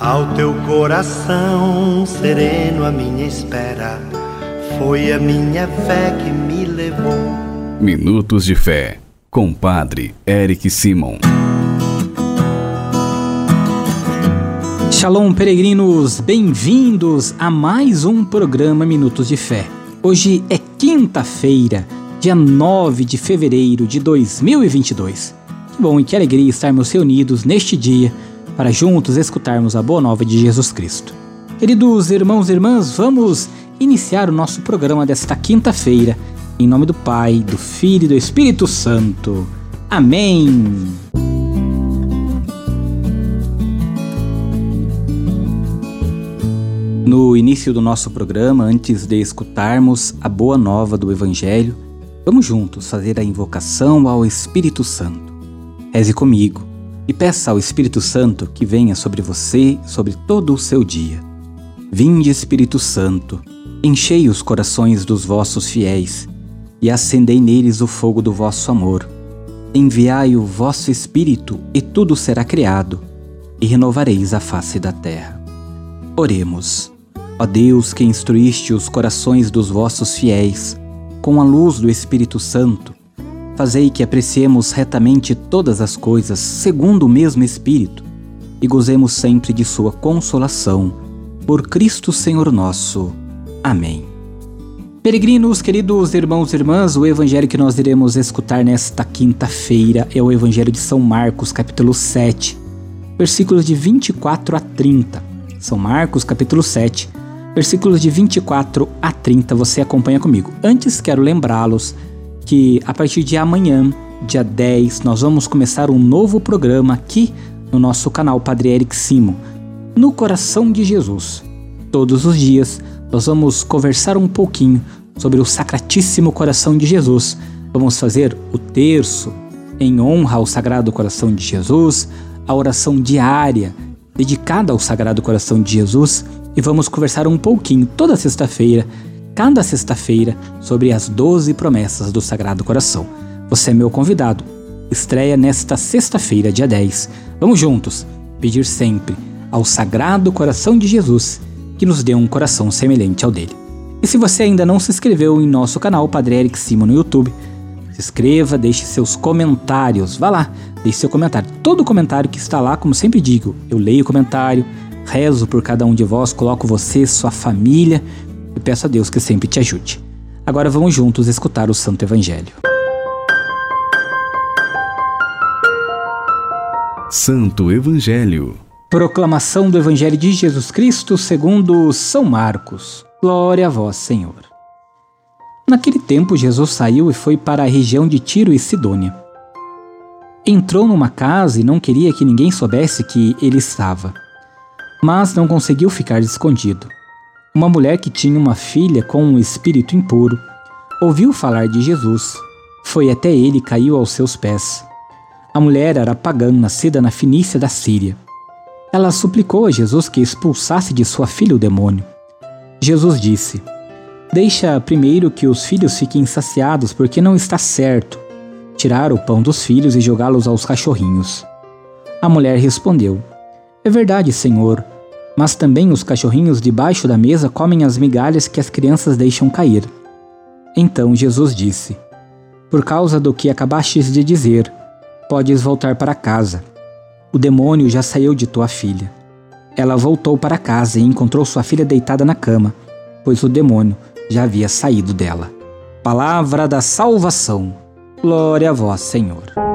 Ao teu coração sereno, a minha espera foi a minha fé que me levou. Minutos de Fé, com Padre Eric Simon. Shalom, peregrinos, bem-vindos a mais um programa Minutos de Fé. Hoje é quinta-feira, dia 9 de fevereiro de 2022. Que bom e que alegria estarmos reunidos neste dia para juntos escutarmos a boa nova de Jesus Cristo. Queridos irmãos e irmãs, vamos iniciar o nosso programa desta quinta-feira, em nome do Pai, do Filho e do Espírito Santo. Amém. No início do nosso programa, antes de escutarmos a boa nova do Evangelho, vamos juntos fazer a invocação ao Espírito Santo. Reze comigo e peça ao Espírito Santo que venha sobre você, sobre todo o seu dia. Vinde, Espírito Santo, enchei os corações dos vossos fiéis e acendei neles o fogo do vosso amor. Enviai o vosso Espírito e tudo será criado, e renovareis a face da terra. Oremos. Ó Deus que instruíste os corações dos vossos fiéis com a luz do Espírito Santo, Fazei que apreciemos retamente todas as coisas segundo o mesmo Espírito e gozemos sempre de Sua consolação. Por Cristo Senhor nosso. Amém. Peregrinos, queridos irmãos e irmãs, o evangelho que nós iremos escutar nesta quinta-feira é o Evangelho de São Marcos, capítulo 7, versículos de 24 a 30. São Marcos, capítulo 7, versículos de 24 a 30. Você acompanha comigo. Antes, quero lembrá-los que a partir de amanhã, dia 10, nós vamos começar um novo programa aqui no nosso canal Padre Eric Simo, no coração de Jesus. Todos os dias nós vamos conversar um pouquinho sobre o Sacratíssimo Coração de Jesus. Vamos fazer o terço em honra ao Sagrado Coração de Jesus, a oração diária dedicada ao Sagrado Coração de Jesus e vamos conversar um pouquinho toda sexta-feira cada sexta-feira sobre as 12 promessas do Sagrado Coração. Você é meu convidado. Estreia nesta sexta-feira, dia 10. Vamos juntos pedir sempre ao Sagrado Coração de Jesus que nos dê um coração semelhante ao dele. E se você ainda não se inscreveu em nosso canal Padre Eric Simo no YouTube, se inscreva, deixe seus comentários. Vá lá, deixe seu comentário. Todo comentário que está lá, como sempre digo, eu leio o comentário, rezo por cada um de vós, coloco você, sua família e peço a Deus que sempre te ajude. Agora vamos juntos escutar o Santo Evangelho. Santo Evangelho. Proclamação do Evangelho de Jesus Cristo segundo São Marcos. Glória a vós, Senhor. Naquele tempo, Jesus saiu e foi para a região de Tiro e Sidônia. Entrou numa casa e não queria que ninguém soubesse que ele estava, mas não conseguiu ficar escondido. Uma mulher que tinha uma filha com um espírito impuro ouviu falar de Jesus. Foi até ele e caiu aos seus pés. A mulher era pagã, nascida na Finícia da Síria. Ela suplicou a Jesus que expulsasse de sua filha o demônio. Jesus disse: Deixa primeiro que os filhos fiquem saciados, porque não está certo tirar o pão dos filhos e jogá-los aos cachorrinhos. A mulher respondeu: É verdade, Senhor mas também os cachorrinhos debaixo da mesa comem as migalhas que as crianças deixam cair. Então Jesus disse: Por causa do que acabastes de dizer, podes voltar para casa. O demônio já saiu de tua filha. Ela voltou para casa e encontrou sua filha deitada na cama, pois o demônio já havia saído dela. Palavra da salvação. Glória a vós, Senhor.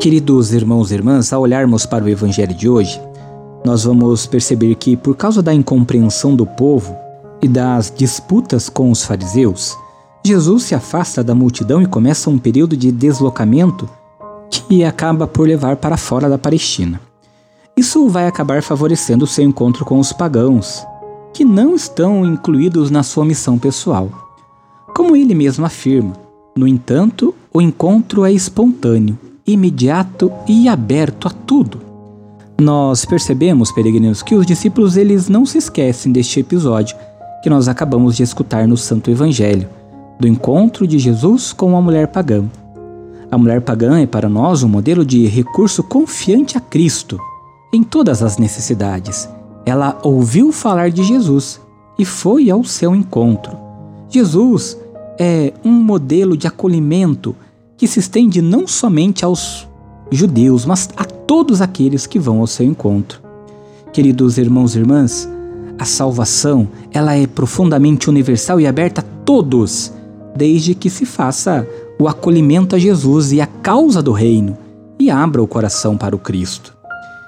Queridos irmãos e irmãs, ao olharmos para o Evangelho de hoje, nós vamos perceber que, por causa da incompreensão do povo e das disputas com os fariseus, Jesus se afasta da multidão e começa um período de deslocamento que acaba por levar para fora da Palestina. Isso vai acabar favorecendo seu encontro com os pagãos, que não estão incluídos na sua missão pessoal. Como ele mesmo afirma, no entanto, o encontro é espontâneo imediato e aberto a tudo. Nós percebemos, peregrinos, que os discípulos eles não se esquecem deste episódio que nós acabamos de escutar no Santo Evangelho, do encontro de Jesus com uma mulher pagã. A mulher pagã é para nós um modelo de recurso confiante a Cristo em todas as necessidades. Ela ouviu falar de Jesus e foi ao seu encontro. Jesus é um modelo de acolhimento que se estende não somente aos judeus, mas a todos aqueles que vão ao seu encontro. Queridos irmãos e irmãs, a salvação, ela é profundamente universal e aberta a todos, desde que se faça o acolhimento a Jesus e a causa do reino e abra o coração para o Cristo.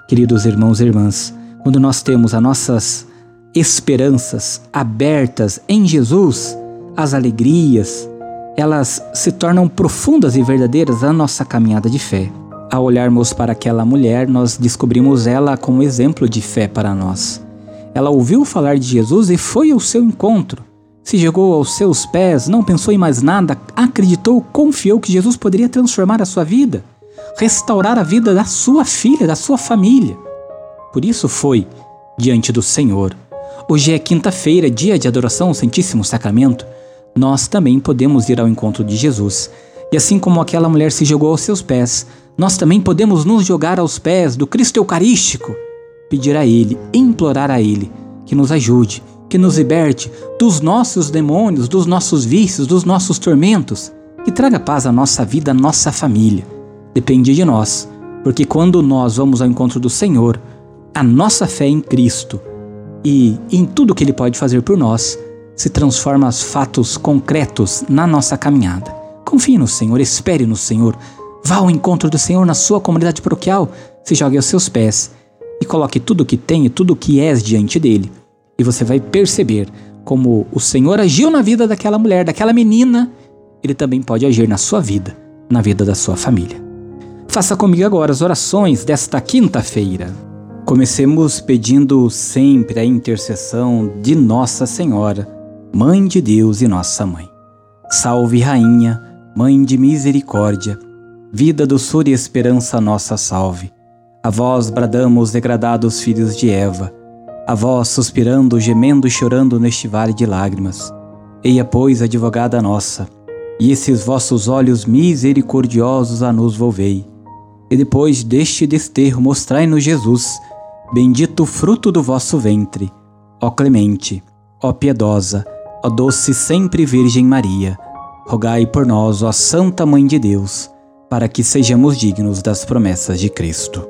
Queridos irmãos e irmãs, quando nós temos as nossas esperanças abertas em Jesus, as alegrias, elas se tornam profundas e verdadeiras na nossa caminhada de fé. Ao olharmos para aquela mulher, nós descobrimos ela como exemplo de fé para nós. Ela ouviu falar de Jesus e foi ao seu encontro. Se jogou aos seus pés, não pensou em mais nada, acreditou, confiou que Jesus poderia transformar a sua vida, restaurar a vida da sua filha, da sua família. Por isso foi diante do Senhor. Hoje é quinta-feira, dia de adoração ao Santíssimo Sacramento. Nós também podemos ir ao encontro de Jesus. E assim como aquela mulher se jogou aos seus pés, nós também podemos nos jogar aos pés do Cristo Eucarístico pedir a Ele, implorar a Ele que nos ajude, que nos liberte dos nossos demônios, dos nossos vícios, dos nossos tormentos, que traga paz à nossa vida, à nossa família. Depende de nós, porque quando nós vamos ao encontro do Senhor, a nossa fé em Cristo e em tudo que Ele pode fazer por nós se transforma em fatos concretos na nossa caminhada. Confie no Senhor, espere no Senhor, vá ao encontro do Senhor na sua comunidade paroquial, se jogue aos seus pés e coloque tudo o que tem e tudo o que és diante dele. E você vai perceber como o Senhor agiu na vida daquela mulher, daquela menina, ele também pode agir na sua vida, na vida da sua família. Faça comigo agora as orações desta quinta-feira. Comecemos pedindo sempre a intercessão de Nossa Senhora, Mãe de Deus e Nossa Mãe. Salve, Rainha, Mãe de Misericórdia, vida, doçura e esperança, nossa salve. A vós bradamos, degradados filhos de Eva, a vós suspirando, gemendo e chorando neste vale de lágrimas. Eia, pois, advogada nossa, e esses vossos olhos misericordiosos a nos volvei. E depois deste desterro mostrai-nos Jesus, bendito fruto do vosso ventre. Ó clemente, ó piedosa, ó doce sempre Virgem Maria, rogai por nós, ó Santa Mãe de Deus, para que sejamos dignos das promessas de Cristo.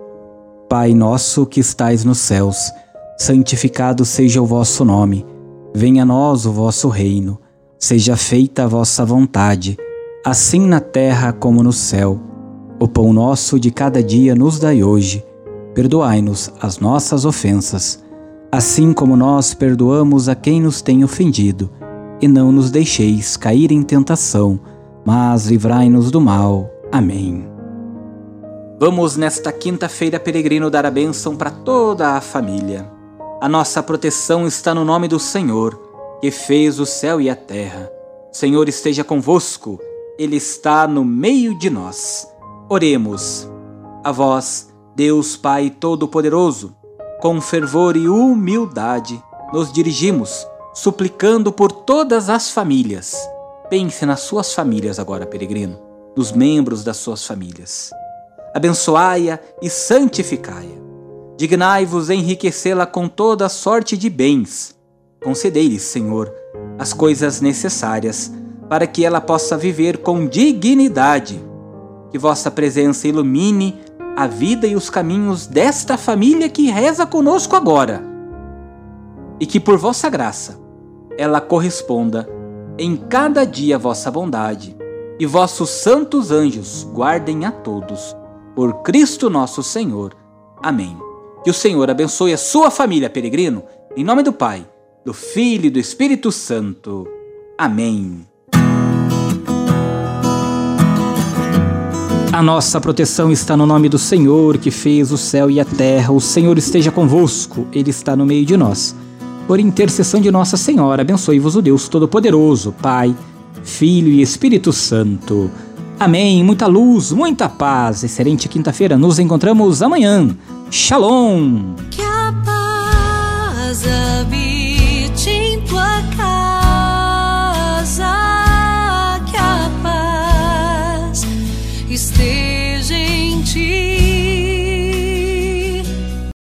Pai nosso que estais nos céus, santificado seja o vosso nome. Venha a nós o vosso reino. Seja feita a vossa vontade, assim na terra como no céu. O pão nosso de cada dia nos dai hoje. Perdoai-nos as nossas ofensas, assim como nós perdoamos a quem nos tem ofendido. E não nos deixeis cair em tentação, mas livrai-nos do mal. Amém. Vamos nesta quinta-feira peregrino dar a bênção para toda a família. A nossa proteção está no nome do Senhor, que fez o céu e a terra. O Senhor esteja convosco, Ele está no meio de nós. Oremos. A vós, Deus Pai Todo-Poderoso, com fervor e humildade, nos dirigimos, suplicando por todas as famílias. Pense nas suas famílias agora, peregrino, nos membros das suas famílias abençoai-a e santificai-a. Dignai-vos enriquecê-la com toda sorte de bens. Concedei-lhe, Senhor, as coisas necessárias para que ela possa viver com dignidade. Que vossa presença ilumine a vida e os caminhos desta família que reza conosco agora. E que por vossa graça ela corresponda em cada dia vossa bondade, e vossos santos anjos guardem a todos por Cristo nosso Senhor. Amém. Que o Senhor abençoe a sua família, peregrino, em nome do Pai, do Filho e do Espírito Santo. Amém. A nossa proteção está no nome do Senhor, que fez o céu e a terra. O Senhor esteja convosco, Ele está no meio de nós. Por intercessão de Nossa Senhora, abençoe-vos o Deus Todo-Poderoso, Pai, Filho e Espírito Santo. Amém. Muita luz, muita paz. Excelente quinta-feira. Nos encontramos amanhã. Shalom.